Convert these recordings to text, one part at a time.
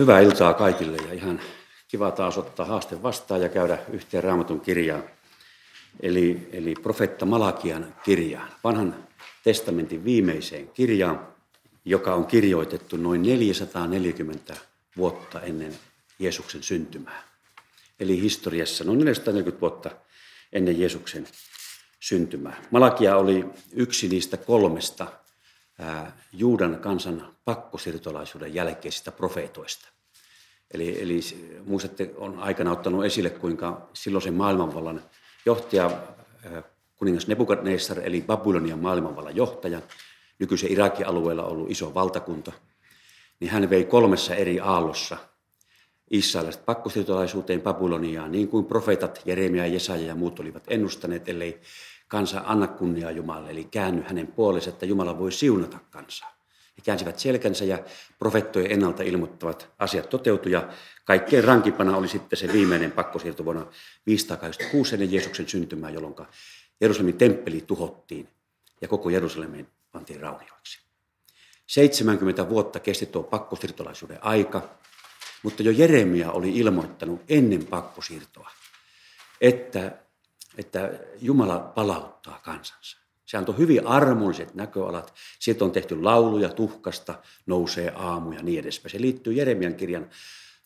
Hyvää iltaa kaikille ja ihan kiva taas ottaa haaste vastaan ja käydä yhteen raamatun kirjaan. Eli, eli profetta Malakian kirjaan, vanhan testamentin viimeiseen kirjaan, joka on kirjoitettu noin 440 vuotta ennen Jeesuksen syntymää. Eli historiassa noin 440 vuotta ennen Jeesuksen syntymää. Malakia oli yksi niistä kolmesta Juudan kansan pakkosiirtolaisuuden jälkeisistä profeetoista. Eli, eli muistatte, on aikana ottanut esille, kuinka silloisen maailmanvallan johtaja, kuningas Nebukadnessar, eli Babylonian maailmanvallan johtaja, nykyisen Irakin alueella ollut iso valtakunta, niin hän vei kolmessa eri aallossa israelilaiset pakkosiirtolaisuuteen Babyloniaan, niin kuin profeetat Jeremia, Jesaja ja muut olivat ennustaneet, ellei kansa anna kunniaa Jumalalle, eli käänny hänen puoleensa, että Jumala voi siunata kansaa. He käänsivät selkänsä ja profettojen ennalta ilmoittavat asiat toteutuja. Kaikkein rankipana oli sitten se viimeinen pakkosiirto vuonna 586 ennen Jeesuksen syntymää, jolloin Jerusalemin temppeli tuhottiin ja koko Jerusalemin pantiin raunioiksi. 70 vuotta kesti tuo pakkosiirtolaisuuden aika, mutta jo Jeremia oli ilmoittanut ennen pakkosiirtoa, että että Jumala palauttaa kansansa. Se antoi hyvin armolliset näköalat. Siitä on tehty lauluja tuhkasta, nousee aamu ja niin edespäin. Se liittyy Jeremian kirjan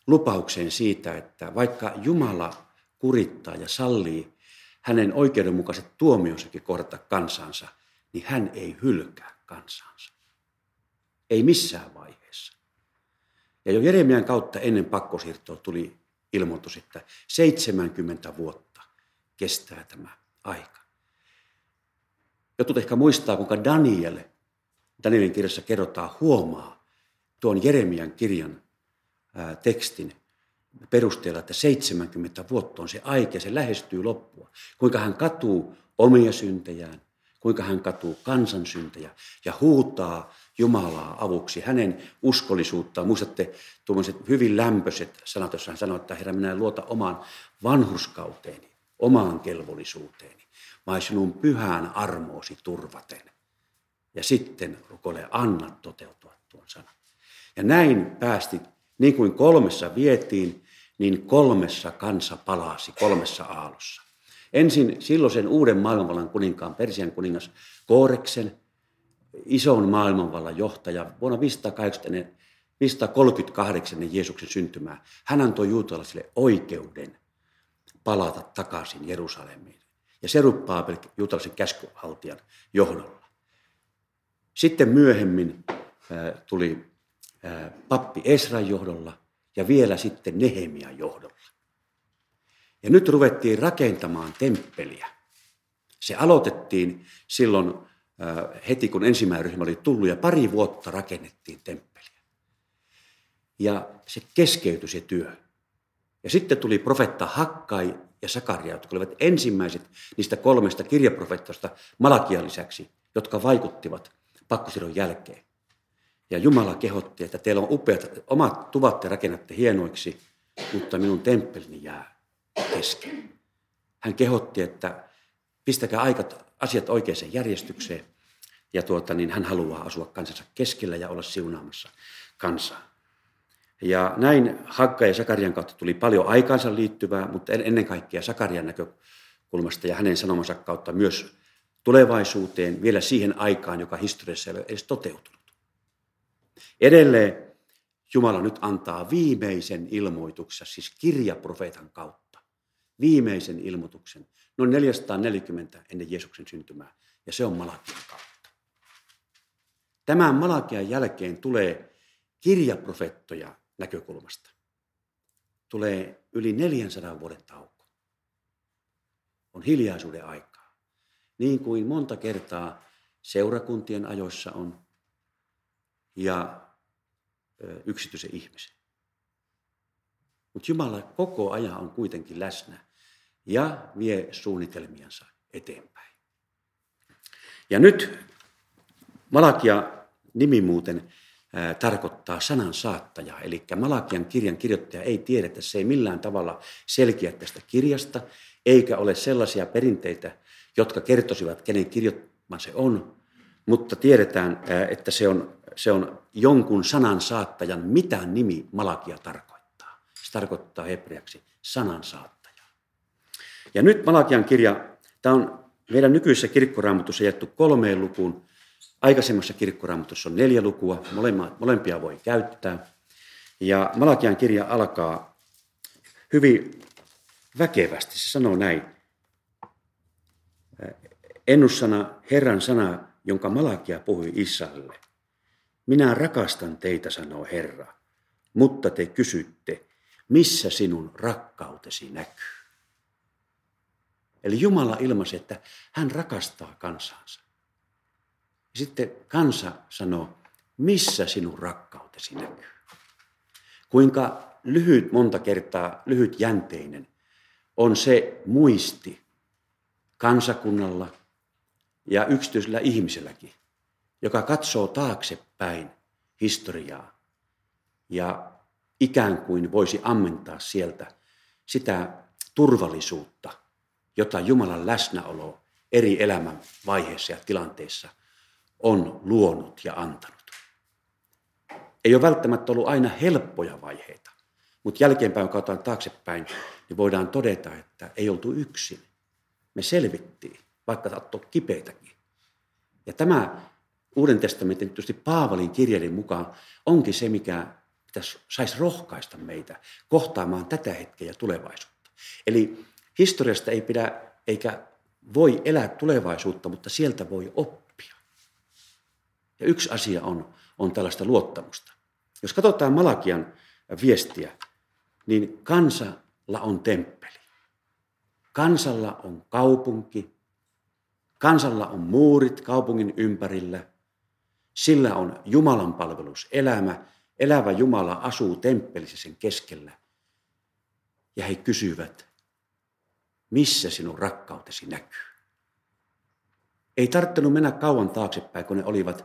lupaukseen siitä, että vaikka Jumala kurittaa ja sallii hänen oikeudenmukaiset tuomionsakin kohdata kansansa, niin hän ei hylkää kansansa. Ei missään vaiheessa. Ja jo Jeremian kautta ennen pakkosiirtoa tuli ilmoitus, että 70 vuotta kestää tämä aika. Jotkut ehkä muistaa, kuinka Daniel, Danielin kirjassa kerrotaan, huomaa tuon Jeremian kirjan ää, tekstin perusteella, että 70 vuotta on se aika se lähestyy loppua. Kuinka hän katuu omia syntejään, kuinka hän katuu kansan syntejä ja huutaa Jumalaa avuksi, hänen uskollisuuttaan. Muistatte tuommoiset hyvin lämpöiset sanat, jossa hän sanoi, että Herra, minä luota omaan vanhurskauteeni omaan kelvollisuuteeni, vaan sinun pyhään armoosi turvaten. Ja sitten rukoile, anna toteutua tuon sanan. Ja näin päästi, niin kuin kolmessa vietiin, niin kolmessa kansa palasi, kolmessa aallossa. Ensin silloisen uuden maailmanvallan kuninkaan, Persian kuningas Kooreksen, ison maailmanvallan johtaja, vuonna 538 Jeesuksen syntymää. Hän antoi juutalaisille oikeuden palata takaisin Jerusalemiin. Ja Serupaabel juutalaisen käskyhaltijan johdolla. Sitten myöhemmin tuli pappi Esran johdolla ja vielä sitten Nehemian johdolla. Ja nyt ruvettiin rakentamaan temppeliä. Se aloitettiin silloin heti, kun ensimmäinen ryhmä oli tullut ja pari vuotta rakennettiin temppeliä. Ja se keskeytyi se työ. Ja sitten tuli profetta Hakkai ja Sakaria, jotka olivat ensimmäiset niistä kolmesta kirjaprofettasta Malakian lisäksi, jotka vaikuttivat pakkosiron jälkeen. Ja Jumala kehotti, että teillä on upeat omat tuvat te rakennatte hienoiksi, mutta minun temppelini jää kesken. Hän kehotti, että pistäkää aikat, asiat oikeaan järjestykseen. Ja tuota, niin hän haluaa asua kansansa keskellä ja olla siunaamassa kansaa. Ja näin Hakka ja Sakarian kautta tuli paljon aikaansa liittyvää, mutta ennen kaikkea Sakarian näkökulmasta ja hänen sanomansa kautta myös tulevaisuuteen, vielä siihen aikaan, joka historiassa ei ole edes toteutunut. Edelleen Jumala nyt antaa viimeisen ilmoituksen, siis kirjaprofeetan kautta. Viimeisen ilmoituksen, noin 440 ennen Jeesuksen syntymää, ja se on Malakian kautta. Tämän Malakian jälkeen tulee kirjaprofettoja, näkökulmasta. Tulee yli 400 vuoden tauko. On hiljaisuuden aikaa. Niin kuin monta kertaa seurakuntien ajoissa on ja yksityisen ihmisen. Mutta Jumala koko ajan on kuitenkin läsnä ja vie suunnitelmiansa eteenpäin. Ja nyt Malakia nimi muuten tarkoittaa sanan saattaja. Eli Malakian kirjan kirjoittaja ei tiedä, että se ei millään tavalla selkiä tästä kirjasta, eikä ole sellaisia perinteitä, jotka kertoisivat, kenen kirjoittama se on, mutta tiedetään, että se on se on jonkun sanan saattajan, mitä nimi Malakia tarkoittaa. Se tarkoittaa hebreaksi sanan saattaja. Ja nyt Malakian kirja, tämä on meidän nykyisessä kirkkoraamatussa jätty kolmeen lukuun. Aikaisemmassa kirkkoraamatussa on neljä lukua, molempia voi käyttää. Ja Malakian kirja alkaa hyvin väkevästi. Se sanoo näin. Ennussana Herran sana, jonka Malakia puhui Israelille. Minä rakastan teitä, sanoo Herra, mutta te kysytte, missä sinun rakkautesi näkyy. Eli Jumala ilmaisi, että hän rakastaa kansansa. Ja sitten kansa sanoo, missä sinun rakkautesi näkyy. Kuinka lyhyt monta kertaa, lyhyt jänteinen on se muisti kansakunnalla ja yksityisellä ihmiselläkin, joka katsoo taaksepäin historiaa ja ikään kuin voisi ammentaa sieltä sitä turvallisuutta, jota Jumalan läsnäolo eri elämän vaiheissa ja tilanteissa on luonut ja antanut. Ei ole välttämättä ollut aina helppoja vaiheita, mutta jälkeenpäin, kun katsotaan taaksepäin, niin voidaan todeta, että ei oltu yksin. Me selvittiin, vaikka saattoi kipeitäkin. Ja tämä Uuden testamentin, tietysti Paavalin kirjelin mukaan, onkin se, mikä saisi rohkaista meitä kohtaamaan tätä hetkeä ja tulevaisuutta. Eli historiasta ei pidä eikä voi elää tulevaisuutta, mutta sieltä voi oppia. Ja yksi asia on, on tällaista luottamusta. Jos katsotaan Malakian viestiä, niin kansalla on temppeli. Kansalla on kaupunki. Kansalla on muurit kaupungin ympärillä. Sillä on Jumalan palvelus elämä. Elävä Jumala asuu temppelissä sen keskellä. Ja he kysyvät, missä sinun rakkautesi näkyy? Ei tarttunut mennä kauan taaksepäin, kun ne olivat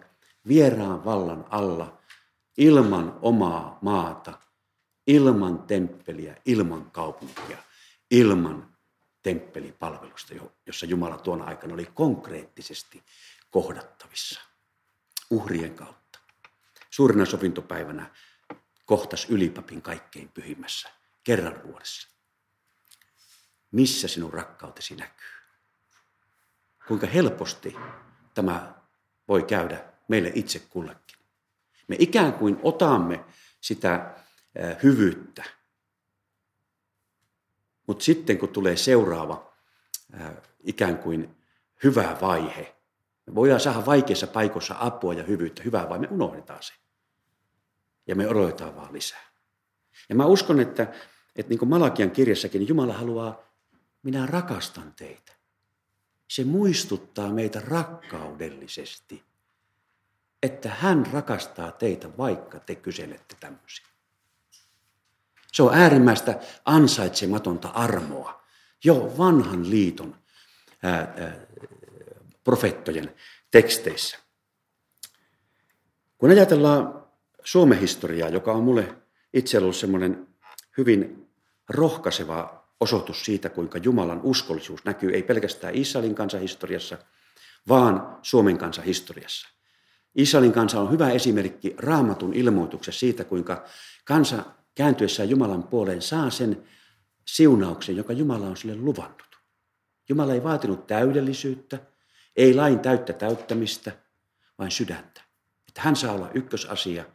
vieraan vallan alla, ilman omaa maata, ilman temppeliä, ilman kaupunkia, ilman temppelipalvelusta, jossa Jumala tuona aikana oli konkreettisesti kohdattavissa uhrien kautta. Suurina sovintopäivänä kohtas ylipapin kaikkein pyhimmässä kerran vuodessa. Missä sinun rakkautesi näkyy? Kuinka helposti tämä voi käydä meille itse kullekin. Me ikään kuin otamme sitä hyvyyttä. Mutta sitten kun tulee seuraava ikään kuin hyvä vaihe, me voidaan saada vaikeissa paikoissa apua ja hyvyyttä, hyvää vai me unohdetaan se. Ja me odotetaan vaan lisää. Ja mä uskon, että, että niin kuin Malakian kirjassakin, niin Jumala haluaa, minä rakastan teitä. Se muistuttaa meitä rakkaudellisesti, että hän rakastaa teitä, vaikka te kyselette tämmöisiä. Se on äärimmäistä ansaitsematonta armoa jo vanhan liiton ää, ää, profeettojen teksteissä. Kun ajatellaan Suomen historiaa, joka on mulle itse ollut semmoinen hyvin rohkaiseva osoitus siitä, kuinka Jumalan uskollisuus näkyy ei pelkästään Israelin kansahistoriassa, vaan Suomen kansahistoriassa. Israelin kansa on hyvä esimerkki raamatun ilmoituksessa siitä, kuinka kansa kääntyessään Jumalan puoleen saa sen siunauksen, joka Jumala on sille luvannut. Jumala ei vaatinut täydellisyyttä, ei lain täyttä täyttämistä, vain sydäntä. Että hän saa olla ykkösasia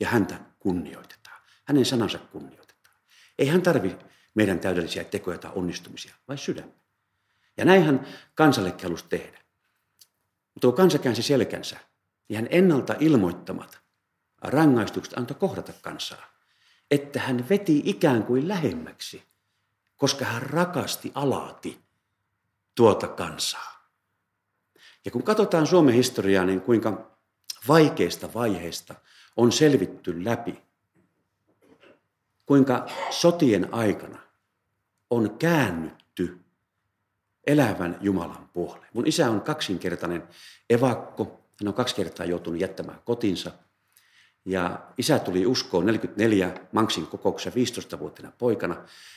ja häntä kunnioitetaan. Hänen sanansa kunnioitetaan. Ei hän tarvi meidän täydellisiä tekoja tai onnistumisia, vain sydäntä. Ja näin hän kansalle halusi tehdä. Mutta kun kansa käänsi selkänsä, niin hän ennalta ilmoittamat rangaistukset antoi kohdata kansaa että hän veti ikään kuin lähemmäksi, koska hän rakasti alaati tuota kansaa. Ja kun katsotaan Suomen historiaa, niin kuinka vaikeista vaiheista on selvitty läpi, kuinka sotien aikana on käännytty elävän Jumalan puoleen. Mun isä on kaksinkertainen evakko. Hän on kaksi kertaa joutunut jättämään kotinsa – ja isä tuli uskoon 44 Manksin kokouksessa 15-vuotiaana poikana.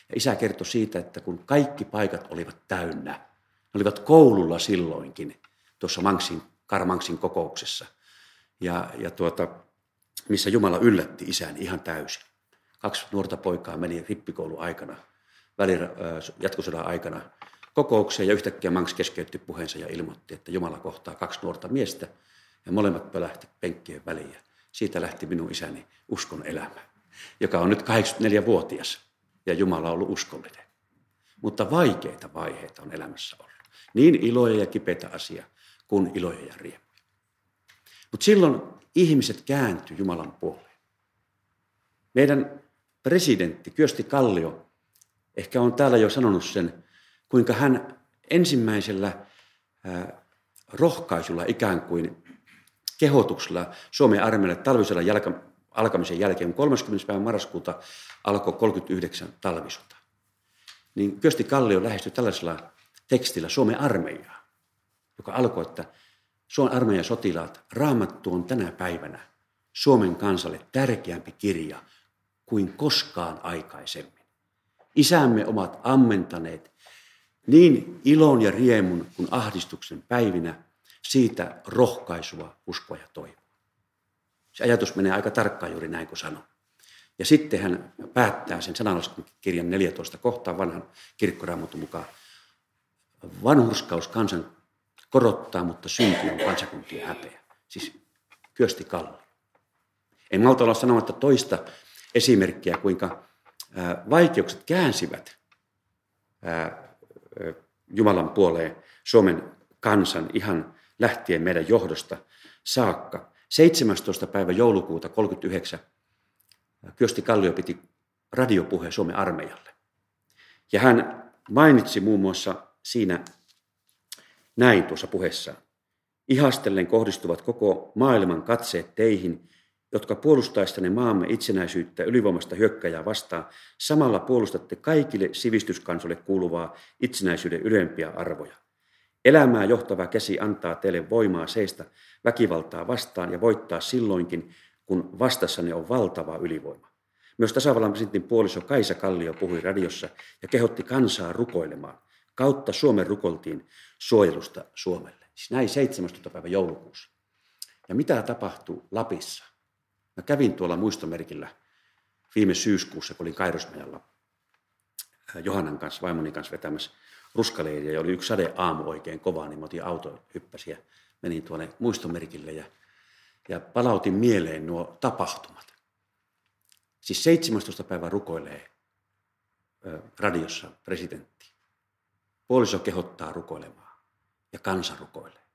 Ja isä kertoi siitä, että kun kaikki paikat olivat täynnä, ne olivat koululla silloinkin, tuossa Manksin, Karmanksin kokouksessa. Ja, ja tuota, missä Jumala yllätti isän ihan täysin. Kaksi nuorta poikaa meni rippikoulu aikana, välillä jatkosodan aikana kokoukseen ja yhtäkkiä Manks keskeytti puheensa ja ilmoitti, että Jumala kohtaa kaksi nuorta miestä ja molemmat pölähti penkkien väliin. Siitä lähti minun isäni uskon elämä, joka on nyt 84-vuotias ja Jumala on ollut uskollinen. Mutta vaikeita vaiheita on elämässä ollut. Niin iloja ja kipeitä asia kuin iloja ja riemuja. Mutta silloin ihmiset kääntyi Jumalan puoleen. Meidän presidentti Kyösti Kallio ehkä on täällä jo sanonut sen, kuinka hän ensimmäisellä rohkaisulla ikään kuin kehotuksella Suomen armeijalle talvisodan jälkä, alkamisen jälkeen, 30. päivä marraskuuta alkoi 39 talvisota. Niin Kyösti Kallio lähestyi tällaisella tekstillä Suomen armeijaa, joka alkoi, että Suomen armeijan sotilaat, raamattu on tänä päivänä Suomen kansalle tärkeämpi kirja kuin koskaan aikaisemmin. Isämme ovat ammentaneet niin ilon ja riemun kuin ahdistuksen päivinä siitä rohkaisua, uskoa ja toivoa. Se ajatus menee aika tarkkaan juuri näin kuin sanon. Ja sitten hän päättää sen sanalaskun kirjan 14 kohtaa vanhan kirkkoraamatun mukaan. Vanhurskaus kansan korottaa, mutta synti on kansakuntien häpeä. Siis Kyösti Kalli. En malta olla sanomatta toista esimerkkiä, kuinka vaikeukset käänsivät Jumalan puoleen Suomen kansan ihan lähtien meidän johdosta saakka. 17. päivä joulukuuta 39 Kyösti Kallio piti radiopuheen Suomen armeijalle. Ja hän mainitsi muun muassa siinä näin tuossa puheessaan. Ihastellen kohdistuvat koko maailman katseet teihin, jotka puolustaistanne maamme itsenäisyyttä ylivoimasta hyökkäjää vastaan, samalla puolustatte kaikille sivistyskansolle kuuluvaa itsenäisyyden ylempiä arvoja. Elämää johtava käsi antaa teille voimaa seistä väkivaltaa vastaan ja voittaa silloinkin, kun vastassanne on valtava ylivoima. Myös tasavallan presidentin puoliso Kaisa Kallio puhui radiossa ja kehotti kansaa rukoilemaan. Kautta Suomen rukoltiin suojelusta Suomelle. Siis näin 17. päivä joulukuussa. Ja mitä tapahtui Lapissa? Mä kävin tuolla muistomerkillä viime syyskuussa, kun olin Kairosmajalla äh, Johannan kanssa, vaimoni kanssa vetämässä ruskaleiriä ja oli yksi sade aamu oikein kova, niin mä otin auto, hyppäsin ja menin tuonne muistomerkille ja, ja palautin mieleen nuo tapahtumat. Siis 17. päivä rukoilee ö, radiossa presidentti. Puoliso kehottaa rukoilemaan ja kansa rukoilee.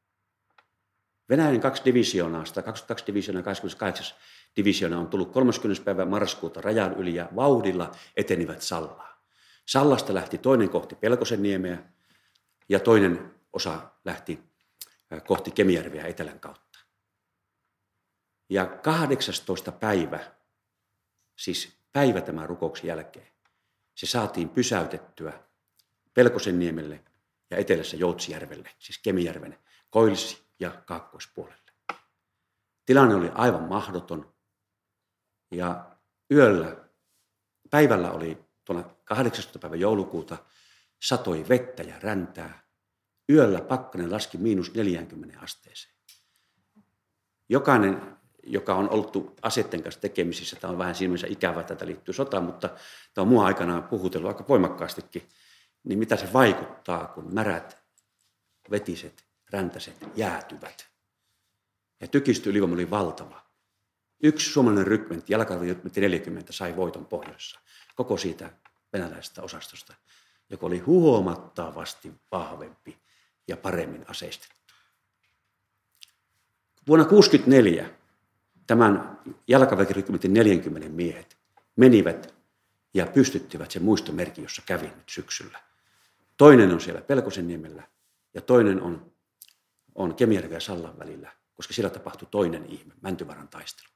Venäjän kaksi divisioonaa, 122 divisioonaa 28 divisioona on tullut 30. päivä marraskuuta rajan yli ja vauhdilla etenivät Sallaa. Sallasta lähti toinen kohti Pelkosen niemeä ja toinen osa lähti kohti Kemijärveä etelän kautta. Ja 18. päivä, siis päivä tämän rukouksen jälkeen, se saatiin pysäytettyä Pelkosen niemelle ja etelässä Joutsijärvelle, siis Kemijärven koilsi ja kaakkoispuolelle. Tilanne oli aivan mahdoton ja yöllä, päivällä oli tuolla 18. päivä joulukuuta, satoi vettä ja räntää. Yöllä pakkanen laski miinus 40 asteeseen. Jokainen, joka on ollut asetten kanssa tekemisissä, tämä on vähän siinä ikävä, että tämä liittyy sotaan, mutta tämä on mua aikanaan puhutellut aika voimakkaastikin, niin mitä se vaikuttaa, kun märät, vetiset, räntäset jäätyvät. Ja tykistö ylivoima oli valtava. Yksi suomalainen rykmentti, jalkaväkirykmentti 40, sai voiton pohjoissa. Koko siitä venäläisestä osastosta, joka oli huomattavasti vahvempi ja paremmin aseistettu. Vuonna 1964 tämän jalkaväkirykmentin 40 miehet menivät ja pystyttivät sen muistomerkin, jossa kävin nyt syksyllä. Toinen on siellä Pelkosen niemellä ja toinen on, on Kemijärven ja Sallan välillä, koska siellä tapahtui toinen ihme, Mäntyvaran taistelu.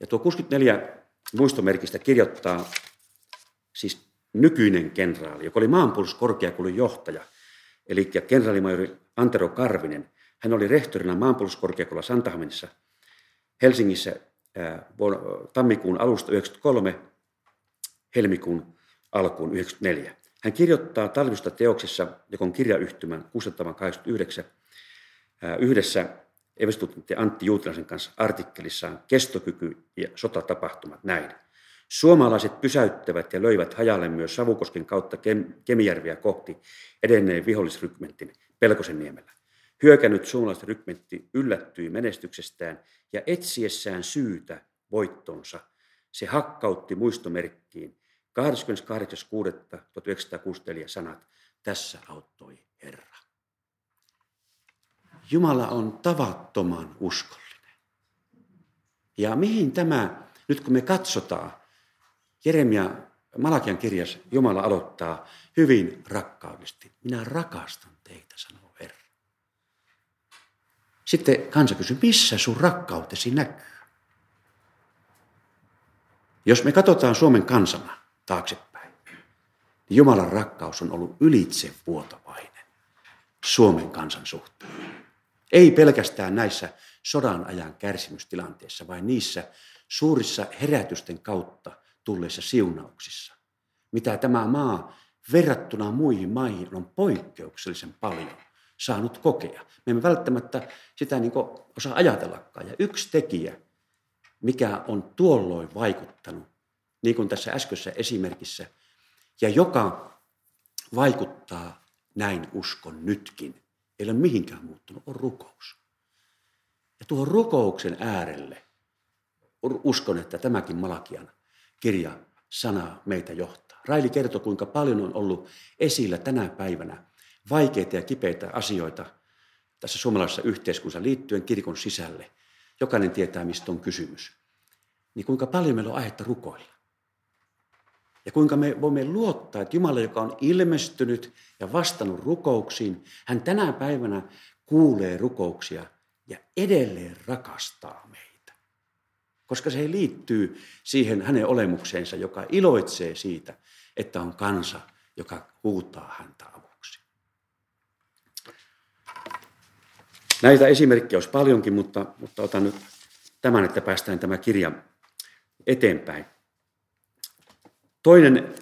Ja tuo 64 muistomerkistä kirjoittaa siis nykyinen kenraali, joka oli maanpuolustuskorkeakoulun johtaja, eli kenraalimajori Antero Karvinen. Hän oli rehtorina maanpuolustuskorkeakoululla Santahamenissa Helsingissä tammikuun alusta 93 helmikuun alkuun 94. Hän kirjoittaa talvista teoksessa, joka on kirjayhtymän 689, yhdessä evistutintti Antti Juutilaisen kanssa artikkelissaan Kestokyky ja sotatapahtumat näin. Suomalaiset pysäyttävät ja löivät hajalle myös Savukosken kautta Kemijärviä kohti edenneen vihollisrykmentin Pelkosen niemellä. Hyökännyt suomalaisten rykmentti yllättyi menestyksestään ja etsiessään syytä voittonsa se hakkautti muistomerkkiin 28.6.1964 sanat, tässä auttoi Herra. Jumala on tavattoman uskollinen. Ja mihin tämä, nyt kun me katsotaan, Jeremia Malakian kirjas Jumala aloittaa hyvin rakkaudesti. Minä rakastan teitä, sanoo Herra. Sitten kansa kysyy, missä sun rakkautesi näkyy? Jos me katsotaan Suomen kansana taaksepäin, niin Jumalan rakkaus on ollut ylitse vuotavainen Suomen kansan suhteen. Ei pelkästään näissä sodan ajan kärsimystilanteissa, vaan niissä suurissa herätysten kautta tulleissa siunauksissa. Mitä tämä maa verrattuna muihin maihin on poikkeuksellisen paljon saanut kokea. Me emme välttämättä sitä niin osaa ajatellakaan. Ja yksi tekijä, mikä on tuolloin vaikuttanut, niin kuin tässä äskeisessä esimerkissä, ja joka vaikuttaa näin uskon nytkin, ei ole mihinkään muuttunut, on rukous. Ja tuohon rukouksen äärelle uskon, että tämäkin Malakian kirja sana meitä johtaa. Raili kertoi, kuinka paljon on ollut esillä tänä päivänä vaikeita ja kipeitä asioita tässä suomalaisessa yhteiskunnassa liittyen kirkon sisälle. Jokainen tietää, mistä on kysymys. Niin kuinka paljon meillä on aihetta rukoilla. Ja kuinka me voimme luottaa, että Jumala, joka on ilmestynyt ja vastannut rukouksiin, hän tänä päivänä kuulee rukouksia ja edelleen rakastaa meitä. Koska se liittyy siihen hänen olemukseensa, joka iloitsee siitä, että on kansa, joka huutaa häntä avuksi. Näitä esimerkkejä olisi paljonkin, mutta, mutta otan nyt tämän, että päästään tämä kirja eteenpäin. Toinen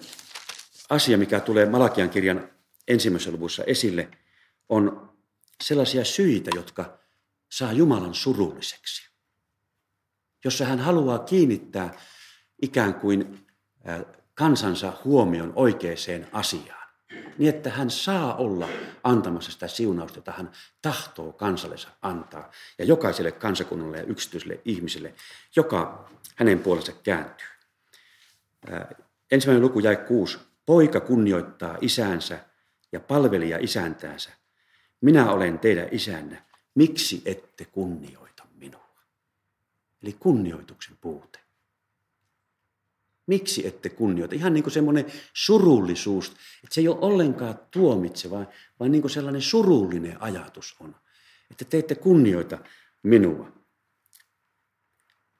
asia, mikä tulee Malakian kirjan ensimmäisessä luvussa esille, on sellaisia syitä, jotka saa Jumalan surulliseksi. Jossa hän haluaa kiinnittää ikään kuin kansansa huomion oikeaan asiaan. Niin, että hän saa olla antamassa sitä siunausta, jota hän tahtoo kansallensa antaa. Ja jokaiselle kansakunnalle ja yksityiselle ihmiselle, joka hänen puolensa kääntyy. Ensimmäinen luku jäi kuusi. Poika kunnioittaa isäänsä ja palvelija isäntäänsä. Minä olen teidän isänne. Miksi ette kunnioita? Eli kunnioituksen puute. Miksi ette kunnioita? Ihan niin kuin semmoinen surullisuus, että se ei ole ollenkaan tuomitseva, vaan niin kuin sellainen surullinen ajatus on. Että te ette kunnioita minua.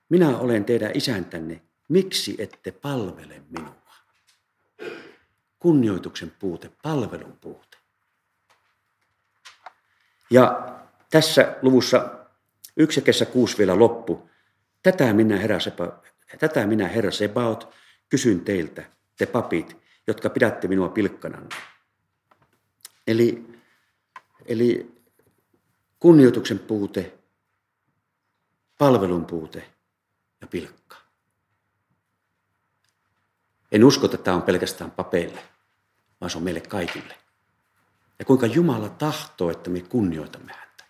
Minä olen teidän isäntänne. Miksi ette palvele minua? kunnioituksen puute, palvelun puute. Ja tässä luvussa yksi kesä kuusi vielä loppu. Tätä minä, herra, Seba, tätä minä, herra Sebaot, kysyn teiltä, te papit, jotka pidätte minua pilkkananne. Eli, eli kunnioituksen puute, palvelun puute ja pilkka. En usko, että tämä on pelkästään papeille vaan se on meille kaikille. Ja kuinka Jumala tahtoo, että me kunnioitamme häntä.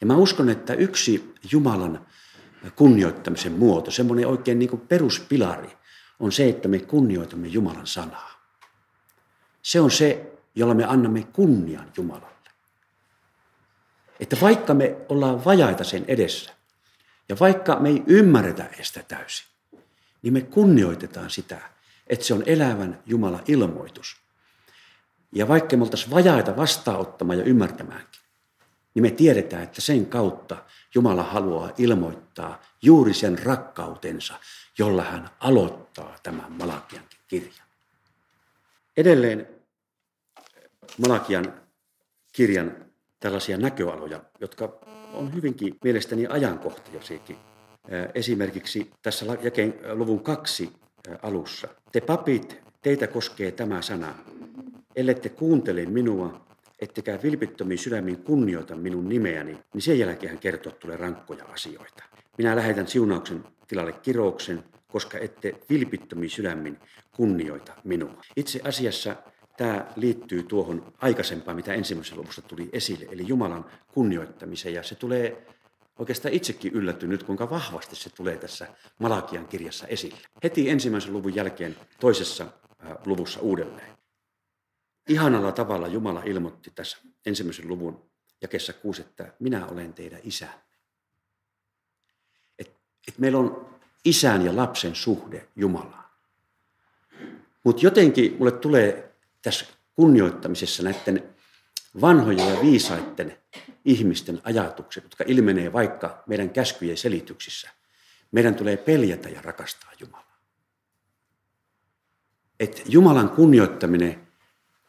Ja mä uskon, että yksi Jumalan kunnioittamisen muoto, semmoinen oikein niin kuin peruspilari, on se, että me kunnioitamme Jumalan sanaa. Se on se, jolla me annamme kunnian Jumalalle. Että vaikka me ollaan vajaita sen edessä, ja vaikka me ei ymmärretä sitä täysin, niin me kunnioitetaan sitä, että se on elävän Jumalan ilmoitus, ja vaikka me oltaisiin vajaita vastaanottamaan ja ymmärtämäänkin, niin me tiedetään, että sen kautta Jumala haluaa ilmoittaa juuri sen rakkautensa, jolla hän aloittaa tämän Malakiankin kirjan. Edelleen Malakian kirjan tällaisia näköaloja, jotka on hyvinkin mielestäni ajankohtaisiakin. Esimerkiksi tässä jakeen luvun kaksi alussa. Te papit, teitä koskee tämä sana ellette kuuntele minua, ettekä vilpittömiin sydämiin kunnioita minun nimeäni, niin sen jälkeen että tulee rankkoja asioita. Minä lähetän siunauksen tilalle kirouksen, koska ette vilpittömiin sydämin kunnioita minua. Itse asiassa tämä liittyy tuohon aikaisempaan, mitä ensimmäisessä luvussa tuli esille, eli Jumalan kunnioittamiseen. Ja se tulee oikeastaan itsekin yllätty nyt, kuinka vahvasti se tulee tässä Malakian kirjassa esille. Heti ensimmäisen luvun jälkeen toisessa luvussa uudelleen. Ihanalla tavalla Jumala ilmoitti tässä ensimmäisen luvun jakessa kuusi, että minä olen teidän isänne. Et, et meillä on isän ja lapsen suhde Jumalaan. Mutta jotenkin mulle tulee tässä kunnioittamisessa näiden vanhojen ja viisaiden ihmisten ajatukset, jotka ilmenee vaikka meidän käskyjen selityksissä. Meidän tulee peljätä ja rakastaa Jumalaa. Et Jumalan kunnioittaminen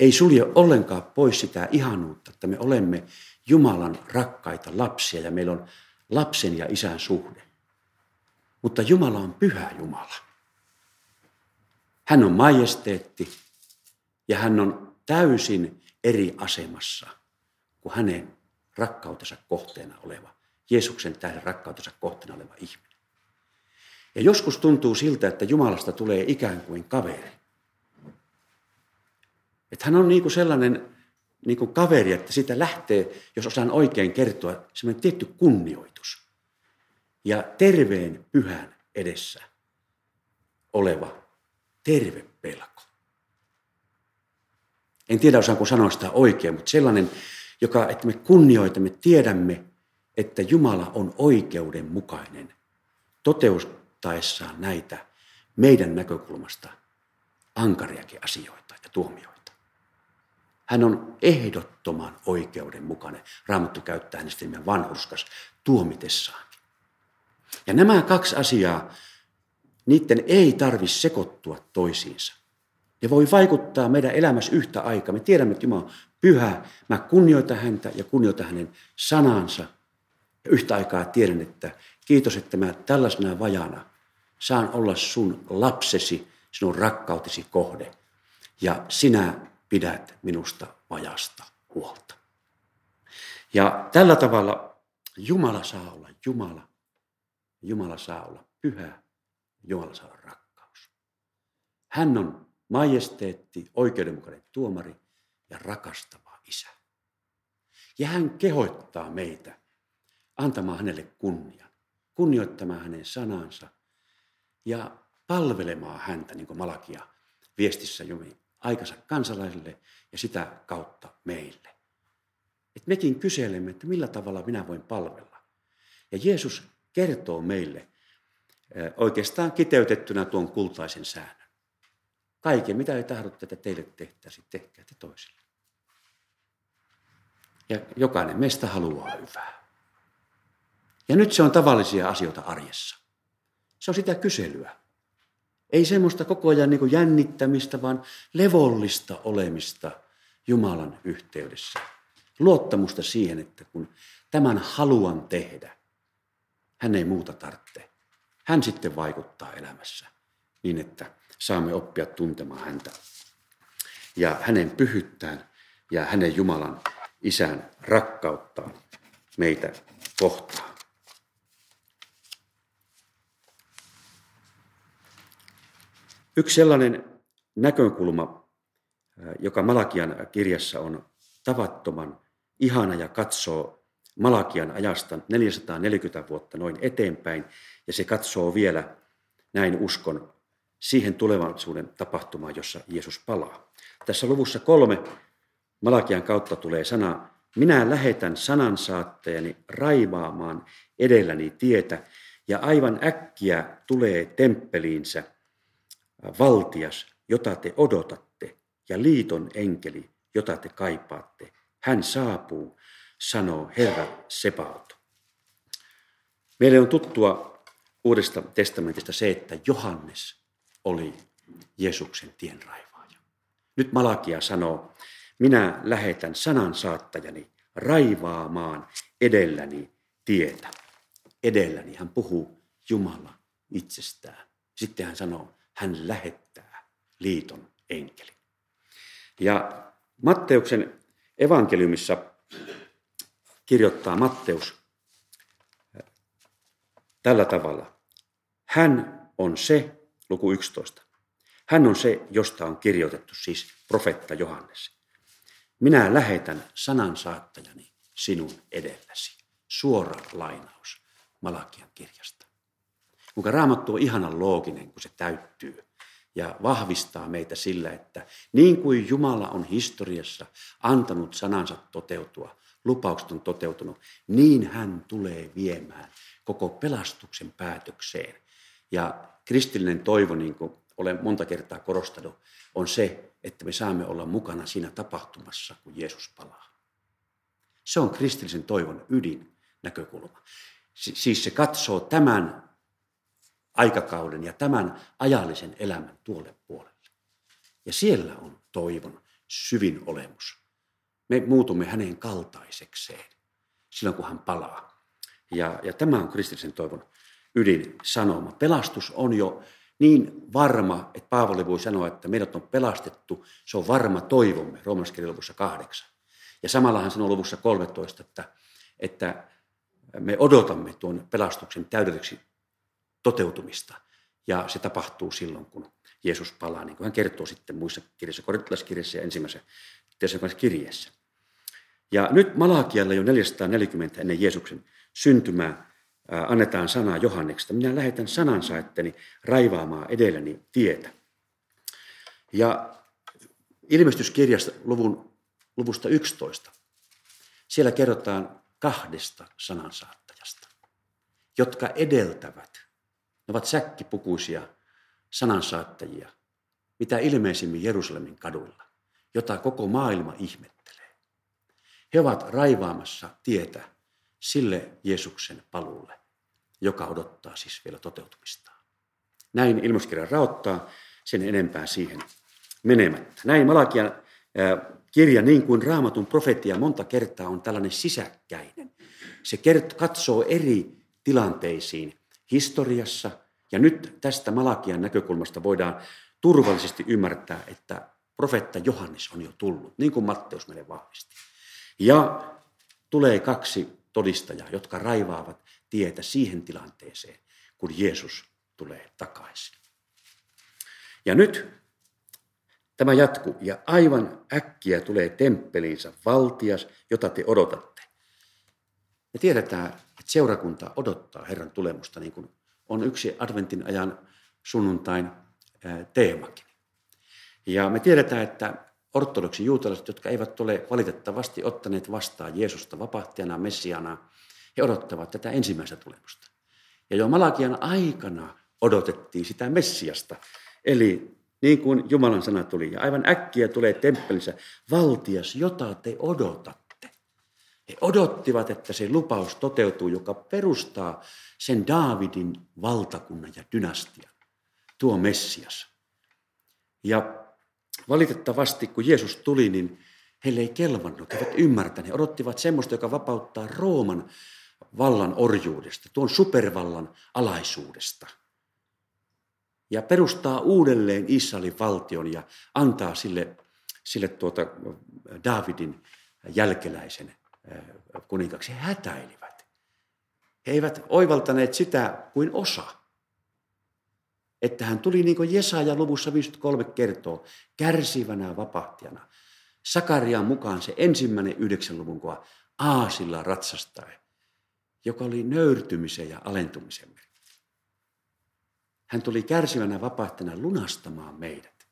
ei sulje ollenkaan pois sitä ihanuutta, että me olemme Jumalan rakkaita lapsia ja meillä on lapsen ja isän suhde. Mutta Jumala on pyhä Jumala. Hän on majesteetti ja hän on täysin eri asemassa kuin hänen rakkautensa kohteena oleva, Jeesuksen tähden rakkautensa kohteena oleva ihminen. Ja joskus tuntuu siltä, että Jumalasta tulee ikään kuin kaveri. Hän on niin kuin sellainen niin kuin kaveri, että siitä lähtee, jos osaan oikein kertoa, semmoinen tietty kunnioitus. Ja terveen pyhän edessä oleva terve pelko. En tiedä, osaanko sanoa sitä oikein, mutta sellainen, joka, että me kunnioitamme, tiedämme, että Jumala on oikeudenmukainen toteuttaessaan näitä meidän näkökulmasta ankariakin asioita ja tuomioita. Hän on ehdottoman oikeudenmukainen. Raamattu käyttää hänestä nimen vanhurskas tuomitessaankin. Ja nämä kaksi asiaa, niiden ei tarvitse sekoittua toisiinsa. Ne voi vaikuttaa meidän elämässä yhtä aikaa. Me tiedämme, että Jumala on pyhä. Mä kunnioitan häntä ja kunnioitan hänen sanansa. Ja yhtä aikaa tiedän, että kiitos, että mä tällaisena vajana saan olla sun lapsesi, sinun rakkautesi kohde. Ja sinä pidät minusta vajasta huolta. Ja tällä tavalla Jumala saa olla Jumala. Jumala saa olla pyhä. Jumala saa olla rakkaus. Hän on majesteetti, oikeudenmukainen tuomari ja rakastava isä. Ja hän kehottaa meitä antamaan hänelle kunnian, kunnioittamaan hänen sanansa ja palvelemaan häntä, niin kuin Malakia viestissä aikansa kansalaisille ja sitä kautta meille. Et mekin kyselemme, että millä tavalla minä voin palvella. Ja Jeesus kertoo meille oikeastaan kiteytettynä tuon kultaisen säännön. Kaiken, mitä ei tahdotte, että teille tehtäisiin, tehkää te toisille. Ja jokainen meistä haluaa hyvää. Ja nyt se on tavallisia asioita arjessa. Se on sitä kyselyä. Ei semmoista koko ajan niin jännittämistä, vaan levollista olemista Jumalan yhteydessä. Luottamusta siihen, että kun tämän haluan tehdä, hän ei muuta tarvitse. Hän sitten vaikuttaa elämässä niin, että saamme oppia tuntemaan häntä ja hänen pyhyttään ja hänen Jumalan isän rakkauttaan meitä kohtaan. Yksi sellainen näkökulma, joka Malakian kirjassa on tavattoman ihana ja katsoo Malakian ajasta 440 vuotta noin eteenpäin, ja se katsoo vielä, näin uskon, siihen tulevaisuuden tapahtumaan, jossa Jeesus palaa. Tässä luvussa kolme Malakian kautta tulee sana, minä lähetän sanansaattajani raivaamaan edelläni tietä, ja aivan äkkiä tulee temppeliinsä valtias, jota te odotatte, ja liiton enkeli, jota te kaipaatte. Hän saapuu, sanoo Herra Sepaut. Meille on tuttua Uudesta testamentista se, että Johannes oli Jeesuksen tienraivaaja. Nyt Malakia sanoo, minä lähetän sanan saattajani raivaamaan edelläni tietä. Edelläni hän puhuu Jumala itsestään. Sitten hän sanoo, hän lähettää liiton enkelin. Ja Matteuksen evankeliumissa kirjoittaa Matteus tällä tavalla. Hän on se, luku 11. Hän on se, josta on kirjoitettu, siis profetta Johannes. Minä lähetän sanansaattajani sinun edelläsi. Suora lainaus Malakian kirjasta. Kuinka raamattu on ihanan looginen, kun se täyttyy ja vahvistaa meitä sillä, että niin kuin Jumala on historiassa antanut sanansa toteutua, lupaukset on toteutunut, niin hän tulee viemään koko pelastuksen päätökseen. Ja kristillinen toivo, niin kuin olen monta kertaa korostanut, on se, että me saamme olla mukana siinä tapahtumassa, kun Jeesus palaa. Se on kristillisen toivon ydin näkökulma. Siis se katsoo tämän aikakauden ja tämän ajallisen elämän tuolle puolelle. Ja siellä on toivon syvin olemus. Me muutumme hänen kaltaisekseen silloin, kun hän palaa. Ja, ja tämä on kristillisen toivon ydin sanoma. Pelastus on jo niin varma, että Paavali voi sanoa, että meidät on pelastettu. Se on varma toivomme, roomalaiskirjan luvussa kahdeksan. Ja samalla hän sanoo luvussa 13, että, että me odotamme tuon pelastuksen täydelliseksi toteutumista. Ja se tapahtuu silloin, kun Jeesus palaa, niin kuin hän kertoo sitten muissa kirjassa, korintalaiskirjassa ja ensimmäisessä kirjeessä. Ja nyt Malakialle jo 440 ennen Jeesuksen syntymää annetaan sanaa Johanneksesta. Minä lähetän sanansa, etteni raivaamaan edelläni tietä. Ja ilmestyskirjasta luvun, luvusta 11, siellä kerrotaan kahdesta sanansaattajasta, jotka edeltävät. Ne ovat säkkipukuisia sanansaattajia, mitä ilmeisimmin Jerusalemin kaduilla, jota koko maailma ihmettelee. He ovat raivaamassa tietä sille Jeesuksen paluulle, joka odottaa siis vielä toteutumistaan. Näin ilmoiskirja raottaa sen enempää siihen menemättä. Näin Malakian kirja, niin kuin raamatun profetia monta kertaa on tällainen sisäkkäinen. Se katsoo eri tilanteisiin historiassa, ja nyt tästä Malakian näkökulmasta voidaan turvallisesti ymmärtää, että profetta Johannes on jo tullut, niin kuin Matteus meille vahvisti. Ja tulee kaksi todistajaa, jotka raivaavat tietä siihen tilanteeseen, kun Jeesus tulee takaisin. Ja nyt tämä jatkuu, ja aivan äkkiä tulee temppeliinsä valtias, jota te odotatte. Me tiedetään, että seurakunta odottaa Herran tulemusta, niin kuin on yksi adventin ajan sunnuntain teemakin. Ja me tiedetään, että ortodoksi juutalaiset, jotka eivät ole valitettavasti ottaneet vastaan Jeesusta vapahtajana, messiana, he odottavat tätä ensimmäistä tulemusta. Ja jo Malakian aikana odotettiin sitä Messiasta. Eli niin kuin Jumalan sana tuli, ja aivan äkkiä tulee temppelissä valtias, jota te odotatte. He odottivat, että se lupaus toteutuu, joka perustaa sen Daavidin valtakunnan ja dynastian, tuo Messias. Ja Valitettavasti, kun Jeesus tuli, niin heille ei kelvannut, he eivät ymmärtäneet. He odottivat semmoista, joka vapauttaa Rooman vallan orjuudesta, tuon supervallan alaisuudesta. Ja perustaa uudelleen Israelin valtion ja antaa sille, sille tuota Davidin jälkeläisen kuninkaksi. He hätäilivät. He eivät oivaltaneet sitä kuin osa että hän tuli niin kuin Jesaja luvussa 53 kertoo, kärsivänä vapahtijana. Sakarian mukaan se ensimmäinen yhdeksän luvun kuva aasilla ratsastaen, joka oli nöyrtymisen ja alentumisen merkki. Hän tuli kärsivänä vapahtijana lunastamaan meidät,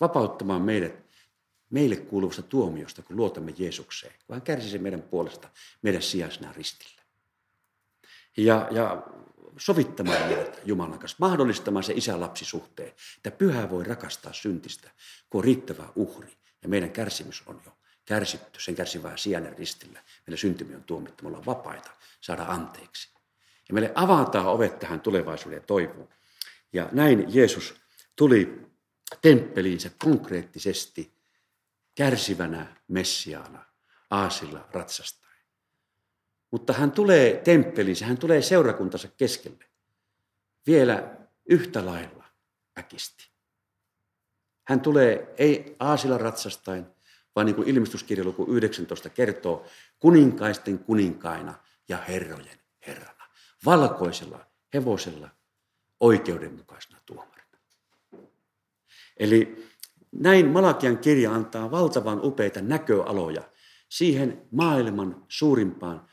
vapauttamaan meidät meille kuuluvasta tuomiosta, kun luotamme Jeesukseen, kun hän kärsi sen meidän puolesta meidän sijaisena ristillä. Ja, ja sovittamaan meidät Jumalan kanssa, mahdollistamaan se isä-lapsisuhteen, että pyhä voi rakastaa syntistä, kun on riittävä uhri. Ja meidän kärsimys on jo kärsitty, sen kärsivää sijainen ristillä. Meillä syntymi on tuomittu, me ollaan vapaita saada anteeksi. Ja meille avataan ovet tähän tulevaisuuden toivoon. Ja näin Jeesus tuli temppeliinsä konkreettisesti kärsivänä Messiaana aasilla ratsasta. Mutta hän tulee temppeliin, hän tulee seurakuntansa keskelle. Vielä yhtä lailla äkisti. Hän tulee ei aasilla ratsastain, vaan niin kuin ilmestyskirjaluku 19 kertoo, kuninkaisten kuninkaina ja herrojen herrana. Valkoisella hevosella oikeudenmukaisena tuomarina. Eli näin Malakian kirja antaa valtavan upeita näköaloja siihen maailman suurimpaan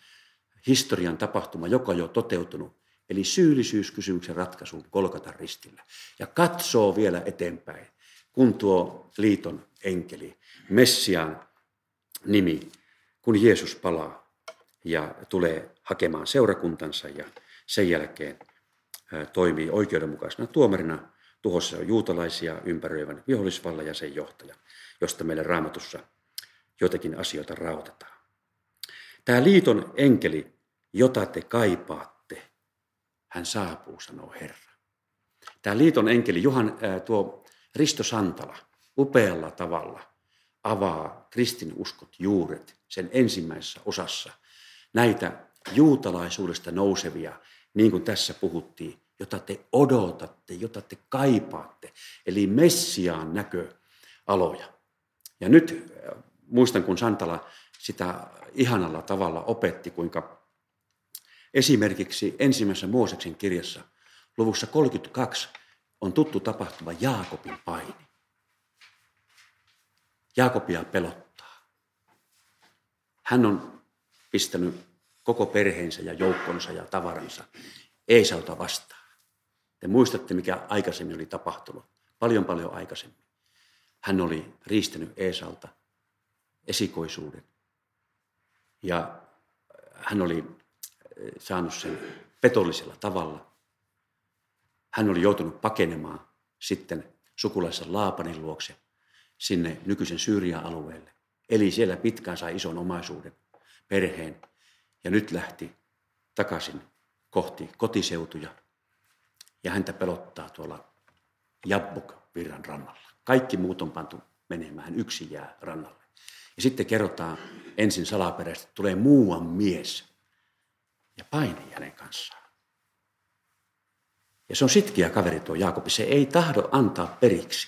historian tapahtuma, joka on jo toteutunut, eli syyllisyyskysymyksen ratkaisuun Kolkatan ristillä. Ja katsoo vielä eteenpäin, kun tuo liiton enkeli, Messiaan nimi, kun Jeesus palaa ja tulee hakemaan seurakuntansa ja sen jälkeen toimii oikeudenmukaisena tuomarina tuhossa on juutalaisia ympäröivän vihollisvallan ja sen johtaja, josta meille raamatussa joitakin asioita rautetaan. Tämä liiton enkeli, jota te kaipaatte, hän saapuu, sanoo Herra. Tämä liiton enkeli, Johan, tuo Risto Santala, upealla tavalla avaa kristinuskot juuret sen ensimmäisessä osassa. Näitä juutalaisuudesta nousevia, niin kuin tässä puhuttiin, jota te odotatte, jota te kaipaatte. Eli Messiaan näköaloja. Ja nyt muistan, kun Santala sitä ihanalla tavalla opetti, kuinka esimerkiksi ensimmäisessä Mooseksen kirjassa luvussa 32 on tuttu tapahtuma Jaakobin paini. Jaakobia pelottaa. Hän on pistänyt koko perheensä ja joukkonsa ja tavaransa Eesalta vastaan. Te muistatte, mikä aikaisemmin oli tapahtunut. Paljon paljon aikaisemmin. Hän oli riistänyt Eesalta esikoisuuden. Ja hän oli eh, saanut sen petollisella tavalla. Hän oli joutunut pakenemaan sitten sukulaisen Laapanin luokse sinne nykyisen Syyrian alueelle. Eli siellä pitkään sai ison omaisuuden, perheen, ja nyt lähti takaisin kohti kotiseutuja. Ja häntä pelottaa tuolla Jabbuk virran rannalla. Kaikki muut on pantu menemään, yksi jää rannalle. Ja sitten kerrotaan ensin salaperäisesti, että tulee muuan mies ja paini hänen kanssaan. Ja se on sitkiä kaveri tuo Jaakobi, se ei tahdo antaa periksi.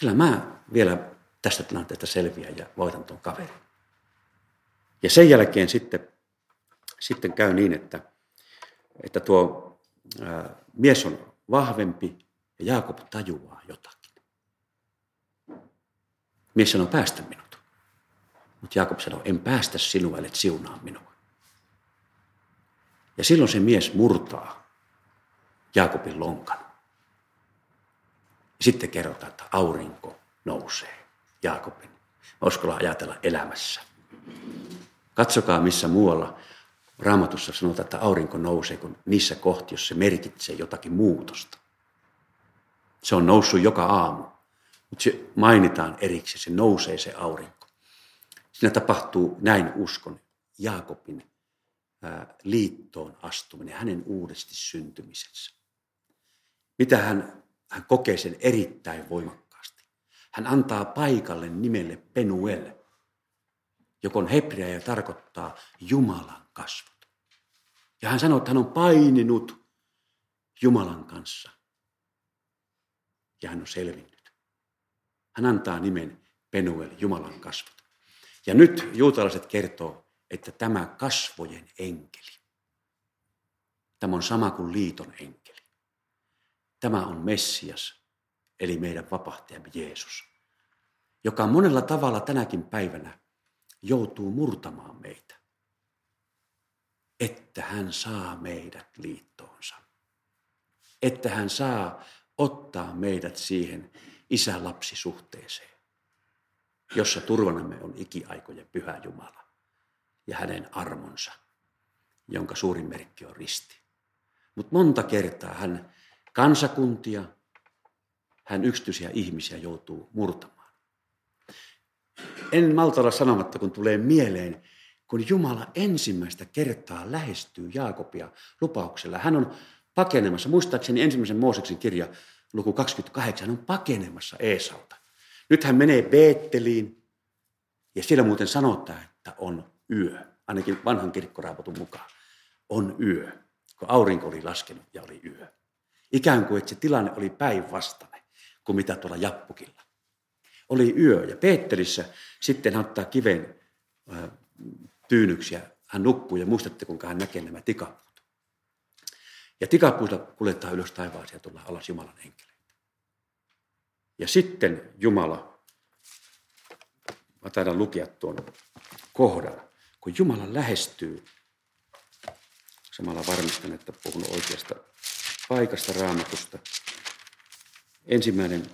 Kyllä mä vielä tästä tilanteesta selviän ja voitan tuon kaverin. Ja sen jälkeen sitten, sitten käy niin, että, että tuo ää, mies on vahvempi ja Jaakob tajuaa jotakin. Mies sanoo, päästä minut. Mutta Jaakob sanoo, en päästä sinua, et siunaa minua. Ja silloin se mies murtaa Jaakobin lonkan. Sitten kerrotaan, että aurinko nousee Jaakobin. Oskola ajatella elämässä. Katsokaa missä muualla Raamatussa sanotaan, että aurinko nousee kun niissä kohti, jos se merkitsee jotakin muutosta. Se on noussut joka aamu. Mutta se mainitaan erikseen, se nousee se aurinko. Siinä tapahtuu, näin uskon, Jaakobin liittoon astuminen, hänen uudesti syntymisensä. Mitä hän, hän kokee sen erittäin voimakkaasti. Hän antaa paikalle nimelle Penuel, joka on hebrea ja tarkoittaa Jumalan kasvot. Ja hän sanoo, että hän on paininut Jumalan kanssa. Ja hän on selvinnyt. Hän antaa nimen Penuel, Jumalan kasvot. Ja nyt juutalaiset kertoo, että tämä kasvojen enkeli, tämä on sama kuin liiton enkeli. Tämä on Messias, eli meidän vapahtajamme Jeesus, joka monella tavalla tänäkin päivänä joutuu murtamaan meitä, että hän saa meidät liittoonsa. Että hän saa ottaa meidät siihen isä-lapsi-suhteeseen, jossa turvanamme on ikiaikojen pyhä Jumala ja hänen armonsa, jonka suurin merkki on risti. Mutta monta kertaa hän kansakuntia, hän yksityisiä ihmisiä joutuu murtamaan. En malta olla sanomatta, kun tulee mieleen, kun Jumala ensimmäistä kertaa lähestyy Jaakobia lupauksella. Hän on pakenemassa, muistaakseni ensimmäisen Mooseksen kirja luku 28, hän on pakenemassa Eesalta. Nyt hän menee Beetteliin ja siellä muuten sanotaan, että on yö, ainakin vanhan kirkkoraapotun mukaan. On yö, kun aurinko oli laskenut ja oli yö. Ikään kuin, että se tilanne oli päinvastainen kuin mitä tuolla Jappukilla. Oli yö ja Peetterissä sitten hän ottaa kiven tyynyksiä. Hän nukkuu ja muistatte, kuinka hän näkee nämä tikapuut. Ja tikapuuta kuljettaa ylös taivaaseen ja tullaan alas Jumalan enkeleitä. Ja sitten Jumala, mä taidan lukea tuon kohdan, kun Jumala lähestyy, samalla varmistan, että puhun oikeasta paikasta raamatusta. Ensimmäinen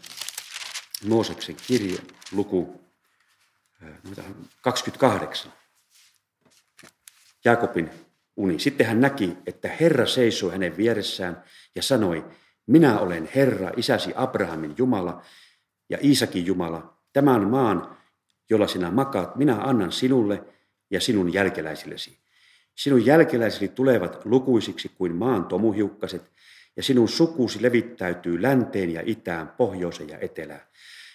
Mooseksen kirje, luku 28. Jaakobin uni. Sitten hän näki, että Herra seisoi hänen vieressään ja sanoi, minä olen Herra, isäsi Abrahamin Jumala ja Iisakin Jumala. Tämän maan, jolla sinä makaat, minä annan sinulle ja sinun jälkeläisillesi. Sinun jälkeläisesi tulevat lukuisiksi kuin maan tomuhiukkaset, ja sinun sukusi levittäytyy länteen ja itään, pohjoiseen ja etelään.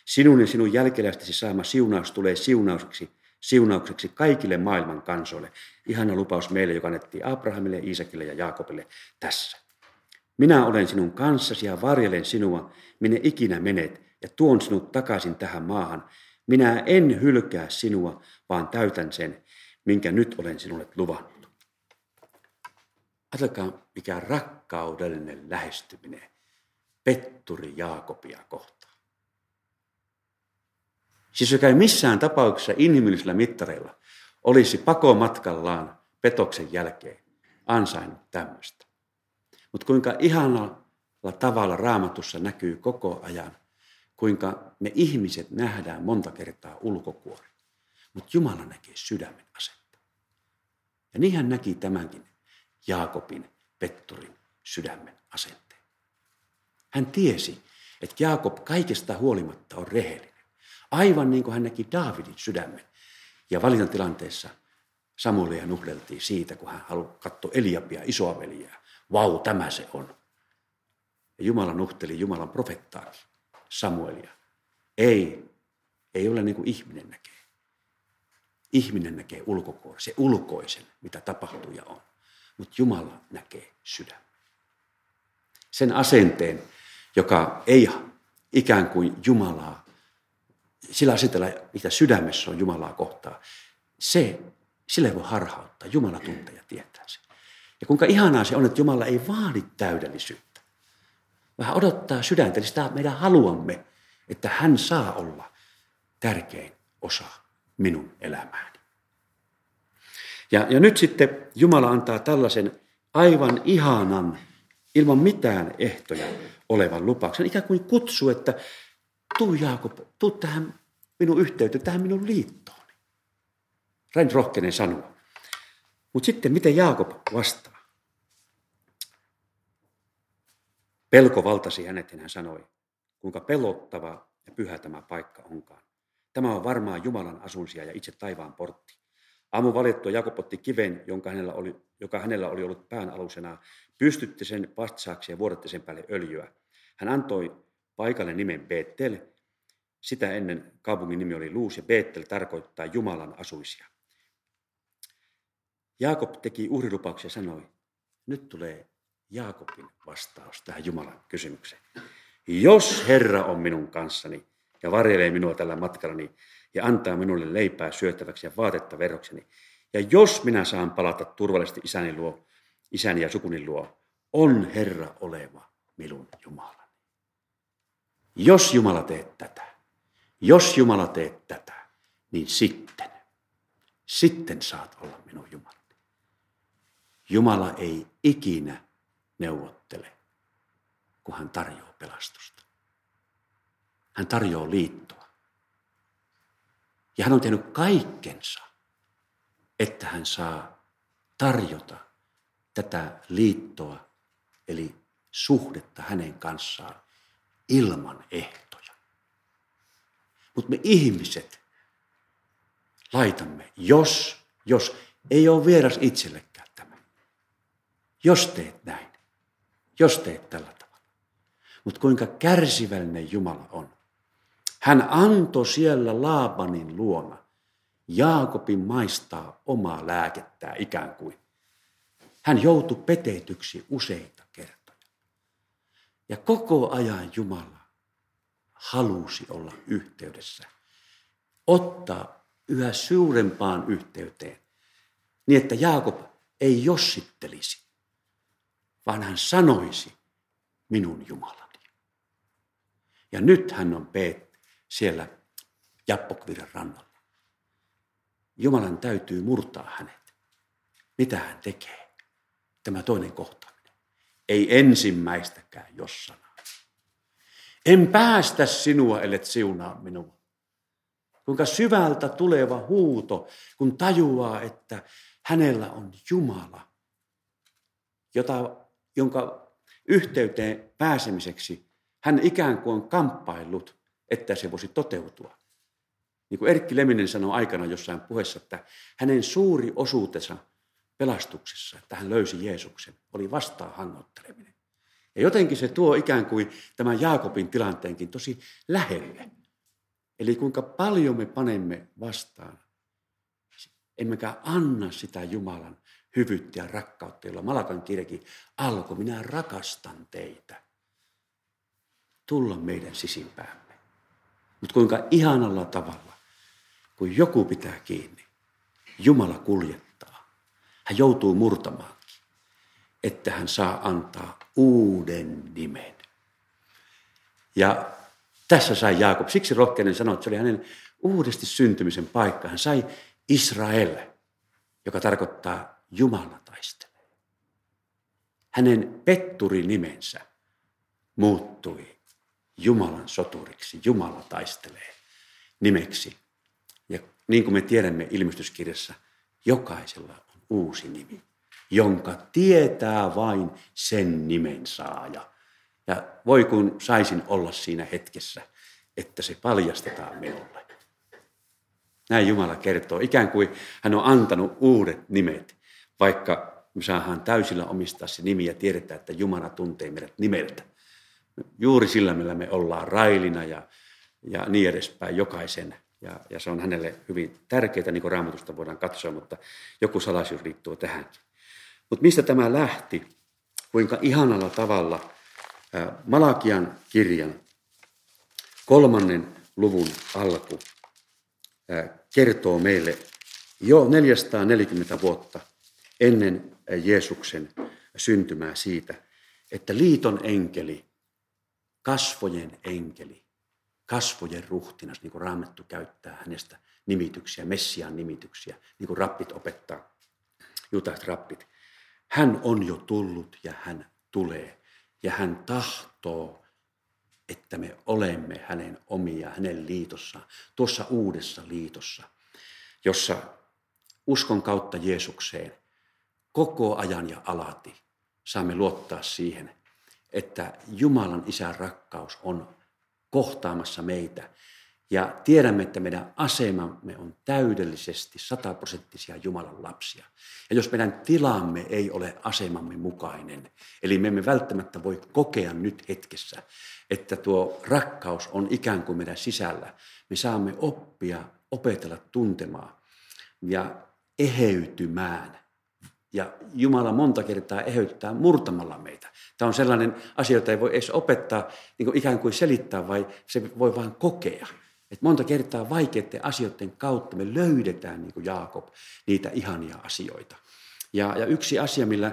Sinun ja sinun jälkeläistesi saama siunaus tulee siunaukseksi, siunaukseksi kaikille maailman kansoille. Ihana lupaus meille, joka annettiin Abrahamille, Iisakille ja Jaakobille tässä. Minä olen sinun kanssasi ja varjelen sinua, minne ikinä menet, ja tuon sinut takaisin tähän maahan. Minä en hylkää sinua, vaan täytän sen, minkä nyt olen sinulle luvannut. Ajatelkaa, mikä rakkaudellinen lähestyminen Petturi Jaakobia kohtaan. Siis joka ei missään tapauksessa inhimillisillä mittareilla olisi pakomatkallaan petoksen jälkeen ansainnut tämmöistä. Mutta kuinka ihanalla tavalla raamatussa näkyy koko ajan, kuinka me ihmiset nähdään monta kertaa ulkokuori. Mutta Jumala näkee sydämen asetta. Ja niin hän näki tämänkin Jaakobin, Petturin sydämen asenteen. Hän tiesi, että Jaakob kaikesta huolimatta on rehellinen. Aivan niin kuin hän näki Daavidin sydämen. Ja valintatilanteessa Samuelia nuhdeltiin siitä, kun hän halusi katsoa Eliabia, isoaveliä. Vau, tämä se on. Ja Jumala nuhteli Jumalan profettaakin, Samuelia. Ei, ei ole niin kuin ihminen näkee. Ihminen näkee ulkokuoren, se ulkoisen, mitä tapahtuu ja on. Mutta Jumala näkee sydämen. Sen asenteen, joka ei ikään kuin Jumalaa, sillä asenteella, mitä sydämessä on Jumalaa kohtaa, se, sille voi harhauttaa. Jumala tuntee ja tietää se. Ja kuinka ihanaa se on, että Jumala ei vaadi täydellisyyttä. Vähän odottaa sydäntä, eli sitä meidän haluamme, että hän saa olla tärkein osa minun elämääni. Ja, ja nyt sitten Jumala antaa tällaisen aivan ihanan, ilman mitään ehtoja olevan lupauksen. Ikään kuin kutsu, että tuu Jaakob, tuu tähän minun yhteyteen, tähän minun liittooni. Rain rohkenen sanoa. Mutta sitten miten Jaakob vastaa? Pelko valtasi hänet ja hän sanoi, kuinka pelottava ja pyhä tämä paikka onkaan. Tämä on varmaan Jumalan asunsia ja itse taivaan portti. Aamu valittua Jakob otti kiven, jonka hänellä oli, joka hänellä oli ollut pään alusena, pystytti sen vatsaaksi ja vuodatti sen päälle öljyä. Hän antoi paikalle nimen Betel. Sitä ennen kaupungin nimi oli Luus ja Betel tarkoittaa Jumalan asuisia. Jaakob teki uhrilupauksia ja sanoi, nyt tulee Jaakobin vastaus tähän Jumalan kysymykseen. Jos Herra on minun kanssani, ja varjelee minua tällä matkallani ja antaa minulle leipää syötäväksi ja vaatetta verrokseni. Ja jos minä saan palata turvallisesti isäni luo, isäni ja sukuni luo, on Herra oleva minun Jumalani. Jos Jumala teet tätä, jos Jumala teet tätä, niin sitten, sitten saat olla minun Jumalani. Jumala ei ikinä neuvottele, kun hän tarjoaa pelastusta. Hän tarjoaa liittoa. Ja hän on tehnyt kaikkensa, että hän saa tarjota tätä liittoa, eli suhdetta hänen kanssaan ilman ehtoja. Mutta me ihmiset laitamme, jos, jos ei ole vieras itsellekään tämä. Jos teet näin, jos teet tällä tavalla. Mutta kuinka kärsivällinen Jumala on. Hän antoi siellä Laabanin luona Jaakobin maistaa omaa lääkettää ikään kuin. Hän joutui petetyksi useita kertoja. Ja koko ajan Jumala halusi olla yhteydessä. Ottaa yhä suurempaan yhteyteen. Niin, että Jaakob ei jossittelisi, vaan hän sanoisi minun Jumalani. Ja nyt hän on Peet siellä Jappokviren rannalla. Jumalan täytyy murtaa hänet. Mitä hän tekee? Tämä toinen kohtaaminen. Ei ensimmäistäkään jos sanaa. En päästä sinua, ellet siunaa minua. Kuinka syvältä tuleva huuto, kun tajuaa, että hänellä on Jumala, jota, jonka yhteyteen pääsemiseksi hän ikään kuin on kamppaillut, että se voisi toteutua. Niin kuin Erkki Leminen sanoi aikana jossain puheessa, että hänen suuri osuutensa pelastuksessa, että hän löysi Jeesuksen, oli vastaan hangotteleminen. Ja jotenkin se tuo ikään kuin tämän Jaakobin tilanteenkin tosi lähelle. Eli kuinka paljon me panemme vastaan, emmekä anna sitä Jumalan hyvyyttä ja rakkautta, jolla Malakan kirjakin alkoi. Minä rakastan teitä. Tulla meidän sisimpäämme. Mutta kuinka ihanalla tavalla, kun joku pitää kiinni, Jumala kuljettaa. Hän joutuu murtamaankin, että hän saa antaa uuden nimen. Ja tässä sai Jaakob, siksi rohkeinen sanoa, että se oli hänen uudesti syntymisen paikka. Hän sai Israel, joka tarkoittaa Jumala taistelee. Hänen petturinimensä muuttui Jumalan soturiksi. Jumala taistelee nimeksi. Ja niin kuin me tiedämme ilmestyskirjassa, jokaisella uusi nimi, jonka tietää vain sen nimen saaja. Ja voi kun saisin olla siinä hetkessä, että se paljastetaan minulle. Näin Jumala kertoo, ikään kuin hän on antanut uudet nimet, vaikka me saadaan täysillä omistaa se nimi ja tiedetään, että Jumala tuntee meidät nimeltä. Juuri sillä, millä me ollaan railina ja, ja niin edespäin jokaisen. Ja, ja se on hänelle hyvin tärkeää, niin kuin raamatusta voidaan katsoa, mutta joku salaisuus liittyy tähänkin. Mutta mistä tämä lähti? Kuinka ihanalla tavalla Malakian kirjan kolmannen luvun alku kertoo meille jo 440 vuotta ennen Jeesuksen syntymää siitä, että liiton enkeli, kasvojen enkeli, kasvojen ruhtinas, niin kuin Raamattu käyttää hänestä nimityksiä, Messiaan nimityksiä, niin kuin rappit opettaa, jutat rappit. Hän on jo tullut ja hän tulee ja hän tahtoo, että me olemme hänen omia, hänen liitossaan, tuossa uudessa liitossa, jossa uskon kautta Jeesukseen koko ajan ja alati saamme luottaa siihen, että Jumalan isän rakkaus on kohtaamassa meitä ja tiedämme, että meidän asemamme on täydellisesti sataprosenttisia Jumalan lapsia. Ja jos meidän tilamme ei ole asemamme mukainen, eli me emme välttämättä voi kokea nyt hetkessä, että tuo rakkaus on ikään kuin meidän sisällä, me saamme oppia, opetella tuntemaan ja eheytymään. Ja Jumala monta kertaa eheyttää murtamalla meitä. Tämä on sellainen asia, jota ei voi edes opettaa, niin kuin ikään kuin selittää, vai se voi vain kokea. Et monta kertaa vaikeiden asioiden kautta me löydetään, niin kuin Jaakob, niitä ihania asioita. Ja, ja yksi asia, millä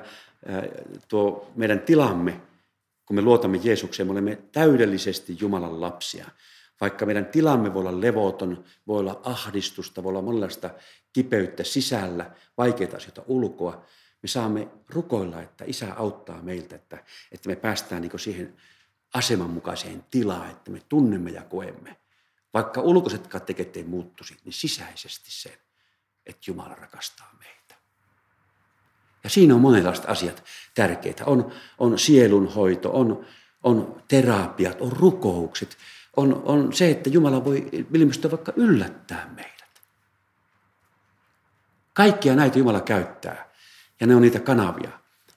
tuo meidän tilamme, kun me luotamme Jeesukseen, me olemme täydellisesti Jumalan lapsia. Vaikka meidän tilamme voi olla levoton, voi olla ahdistusta, voi olla monenlaista kipeyttä sisällä, vaikeita asioita ulkoa, me saamme rukoilla, että Isä auttaa meiltä, että, että me päästään niin siihen asemanmukaiseen tilaan, että me tunnemme ja koemme – vaikka ulkoisetkaan tekijät ei muuttuisi, niin sisäisesti sen, että Jumala rakastaa meitä. Ja siinä on monenlaiset asiat tärkeitä. On, on sielunhoito, on, on terapiat, on rukoukset, on, on se, että Jumala voi ilmestyä vaikka yllättää meidät. Kaikkia näitä Jumala käyttää. Ja ne on niitä kanavia,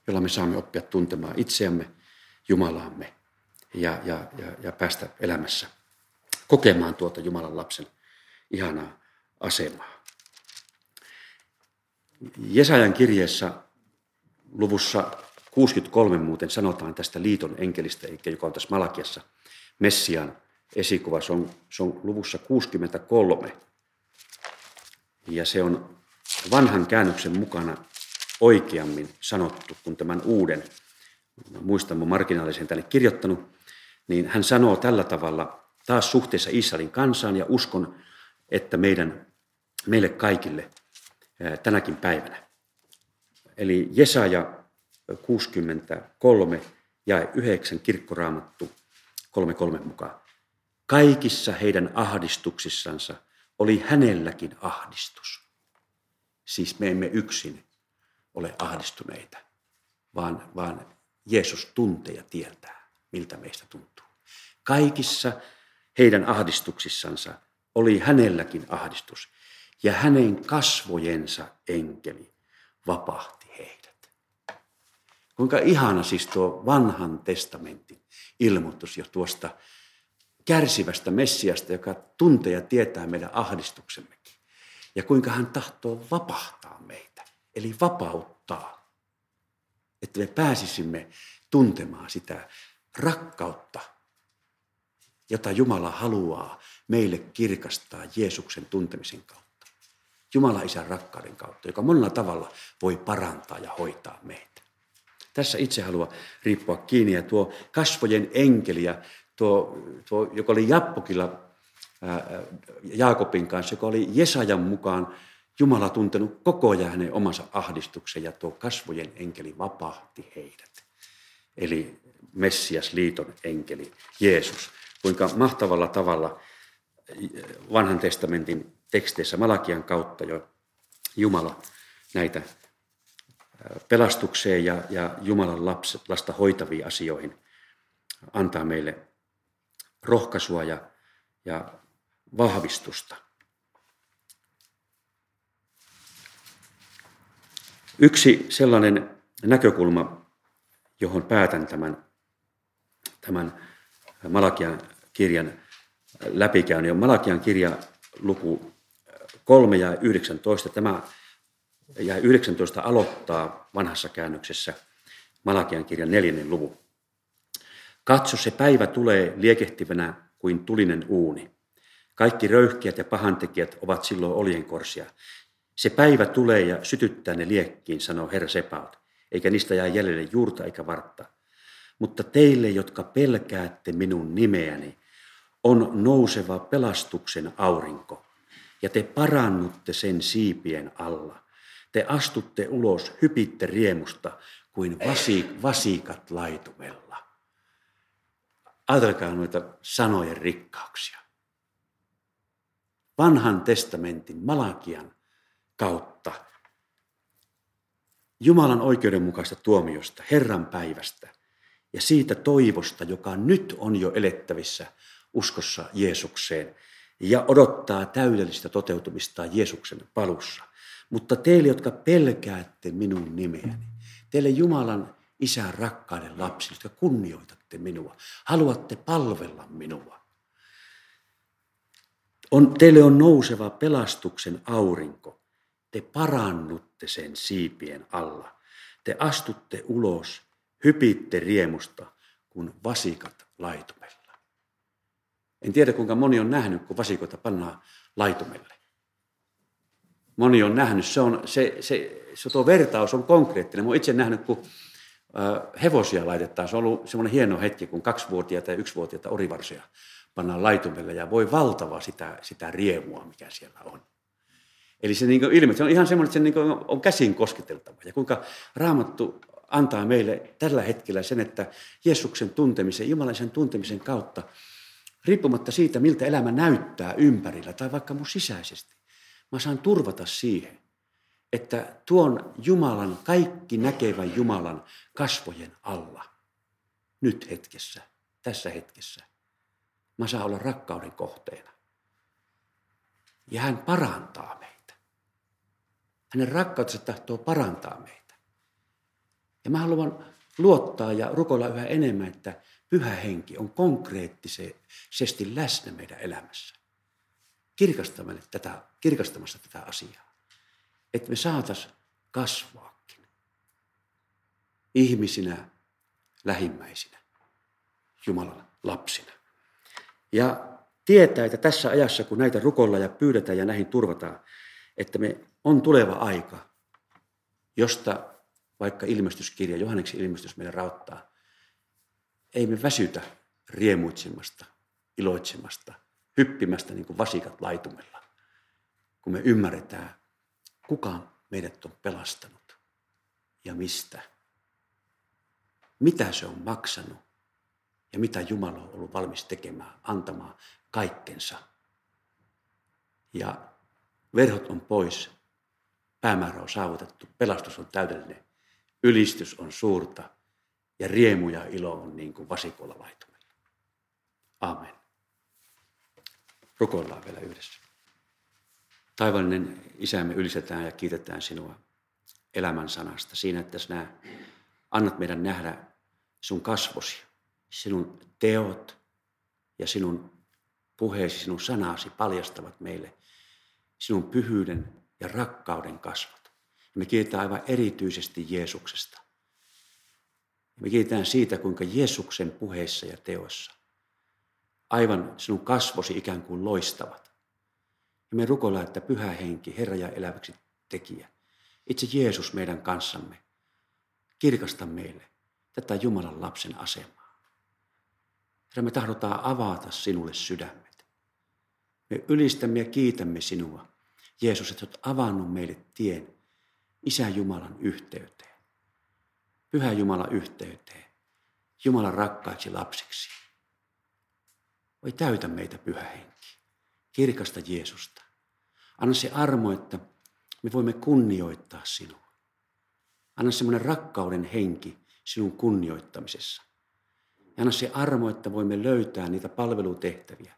joilla me saamme oppia tuntemaan itseämme, Jumalaamme ja, ja, ja, ja päästä elämässä kokemaan tuota Jumalan lapsen ihanaa asemaa. Jesajan kirjeessä luvussa 63 muuten sanotaan tästä liiton enkelistä, joka on tässä Malakiassa Messian esikuva. Se on, se on luvussa 63. Ja se on vanhan käännöksen mukana oikeammin sanottu kuin tämän uuden. Muistan, mun marginaalisen tänne kirjoittanut. Niin hän sanoo tällä tavalla taas suhteessa Israelin kansaan ja uskon, että meidän, meille kaikille tänäkin päivänä. Eli Jesaja 63 ja 9 kirkkoraamattu 3.3 mukaan. Kaikissa heidän ahdistuksissansa oli hänelläkin ahdistus. Siis me emme yksin ole ahdistuneita, vaan, vaan Jeesus tuntee ja tietää, miltä meistä tuntuu. Kaikissa heidän ahdistuksissansa oli hänelläkin ahdistus, ja hänen kasvojensa enkeli vapahti heidät. Kuinka ihana siis tuo vanhan testamentin ilmoitus jo tuosta kärsivästä Messiasta, joka tuntee ja tietää meidän ahdistuksemmekin. Ja kuinka hän tahtoo vapahtaa meitä, eli vapauttaa, että me pääsisimme tuntemaan sitä rakkautta, jota Jumala haluaa meille kirkastaa Jeesuksen tuntemisen kautta. Jumala isän rakkauden kautta, joka monella tavalla voi parantaa ja hoitaa meitä. Tässä itse haluaa riippua kiinni ja tuo kasvojen enkeli ja tuo, tuo joka oli Jappokilla ää, Jaakobin kanssa, joka oli Jesajan mukaan Jumala tuntenut koko ajan hänen omansa ahdistuksen ja tuo kasvojen enkeli vapahti heidät. Eli Messias liiton enkeli, Jeesus. Kuinka mahtavalla tavalla vanhan testamentin teksteissä Malakian kautta jo Jumala näitä pelastukseen ja, ja Jumalan lapset, lasta hoitaviin asioihin antaa meille rohkaisua ja, ja vahvistusta. Yksi sellainen näkökulma, johon päätän tämän, tämän Malakian kirjan läpikäyn, on Malakian kirja luku 3 ja 19. Tämä ja 19 aloittaa vanhassa käännöksessä Malakian kirjan neljännen luvun. Katso, se päivä tulee liekehtivänä kuin tulinen uuni. Kaikki röyhkeät ja pahantekijät ovat silloin oljenkorsia. Se päivä tulee ja sytyttää ne liekkiin, sanoo Herra Sepaut, eikä niistä jää jäljelle juurta eikä vartta. Mutta teille, jotka pelkäätte minun nimeäni, on nouseva pelastuksen aurinko, ja te parannutte sen siipien alla. Te astutte ulos, hypitte riemusta kuin vasi, vasikat laitumella. Ajatelkaa noita sanojen rikkauksia. Vanhan testamentin Malakian kautta Jumalan oikeudenmukaista tuomiosta, Herran päivästä ja siitä toivosta, joka nyt on jo elettävissä uskossa Jeesukseen ja odottaa täydellistä toteutumista Jeesuksen palussa. Mutta teille, jotka pelkäätte minun nimeäni, teille Jumalan isän rakkaiden lapsi, jotka kunnioitatte minua, haluatte palvella minua. On, teille on nouseva pelastuksen aurinko. Te parannutte sen siipien alla. Te astutte ulos, hypitte riemusta, kun vasikat laitumella. En tiedä, kuinka moni on nähnyt, kun vasikoita pannaan laitumelle. Moni on nähnyt, se, on, se, se, se tuo vertaus on konkreettinen. Mä itse nähnyt, kun hevosia laitetaan. Se on ollut semmoinen hieno hetki, kun kaksivuotiaita ja yksivuotiaita orivarsia pannaan laitumelle ja voi valtava sitä, sitä riemua, mikä siellä on. Eli se niin ilme, se on ihan semmoinen, että se niin on käsin kosketeltava. Ja kuinka Raamattu antaa meille tällä hetkellä sen, että Jeesuksen tuntemisen, Jumalaisen tuntemisen kautta, riippumatta siitä, miltä elämä näyttää ympärillä tai vaikka mun sisäisesti, mä saan turvata siihen, että tuon Jumalan, kaikki näkevän Jumalan kasvojen alla, nyt hetkessä, tässä hetkessä, mä saan olla rakkauden kohteena. Ja hän parantaa meitä. Hänen rakkautensa tahtoo parantaa meitä. Ja mä haluan luottaa ja rukoilla yhä enemmän, että pyhä henki on konkreettisesti läsnä meidän elämässä. Kirkastamassa tätä, kirkastamassa tätä asiaa että me saatas kasvaakin ihmisinä, lähimmäisinä, Jumalan lapsina. Ja tietää, että tässä ajassa, kun näitä rukoillaan ja pyydetään ja näihin turvataan, että me on tuleva aika, josta vaikka ilmestyskirja, Johanneksen ilmestys meille rauttaa, ei me väsytä riemuitsemasta, iloitsemasta, hyppimästä niin kuin vasikat laitumella, kun me ymmärretään, kuka meidät on pelastanut ja mistä. Mitä se on maksanut ja mitä Jumala on ollut valmis tekemään, antamaan kaikkensa. Ja verhot on pois, päämäärä on saavutettu, pelastus on täydellinen, ylistys on suurta ja riemu ja ilo on niin kuin vasikolla laitumella. Amen. Rukoillaan vielä yhdessä. Taivallinen isämme ylistetään ja kiitetään sinua elämän sanasta siinä, että sinä annat meidän nähdä sun kasvosi, sinun teot ja sinun puheesi, sinun sanasi paljastavat meille sinun pyhyyden ja rakkauden kasvot. Ja me kiitetään aivan erityisesti Jeesuksesta. Ja me kiitetään siitä, kuinka Jeesuksen puheissa ja teossa aivan sinun kasvosi ikään kuin loistavat. Ja me rukoillaan, että pyhä henki, Herra ja eläväksi tekijä, itse Jeesus meidän kanssamme, kirkasta meille tätä Jumalan lapsen asemaa. Herra, me tahdotaan avata sinulle sydämet. Me ylistämme ja kiitämme sinua, Jeesus, että olet avannut meille tien Isä Jumalan yhteyteen. Pyhä Jumala yhteyteen. Jumalan rakkaiksi lapsiksi. Voi täytä meitä pyhä henki. Kirkasta Jeesusta. Anna se armo, että me voimme kunnioittaa sinua. Anna semmoinen rakkauden henki sinun kunnioittamisessa. Ja anna se armo, että voimme löytää niitä palvelutehtäviä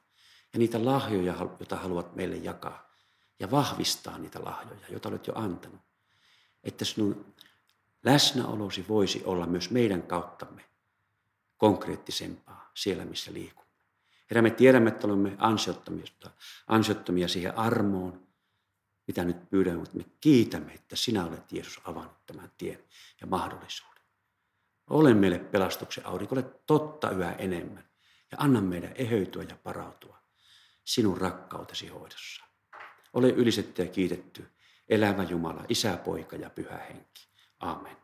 ja niitä lahjoja, joita haluat meille jakaa. Ja vahvistaa niitä lahjoja, joita olet jo antanut. Että sinun läsnäolosi voisi olla myös meidän kauttamme konkreettisempaa siellä, missä liikumme. Herra, me tiedämme, että olemme ansiottomia, ansiottomia siihen armoon, mitä nyt pyydämme, mutta me kiitämme, että sinä olet Jeesus avannut tämän tien ja mahdollisuuden. Ole meille pelastuksen aurinko, ole totta yhä enemmän ja anna meidän eheytyä ja parautua sinun rakkautesi hoidossa. Ole ylistetty ja kiitetty, elävä Jumala, Isä, Poika ja Pyhä Henki. Amen.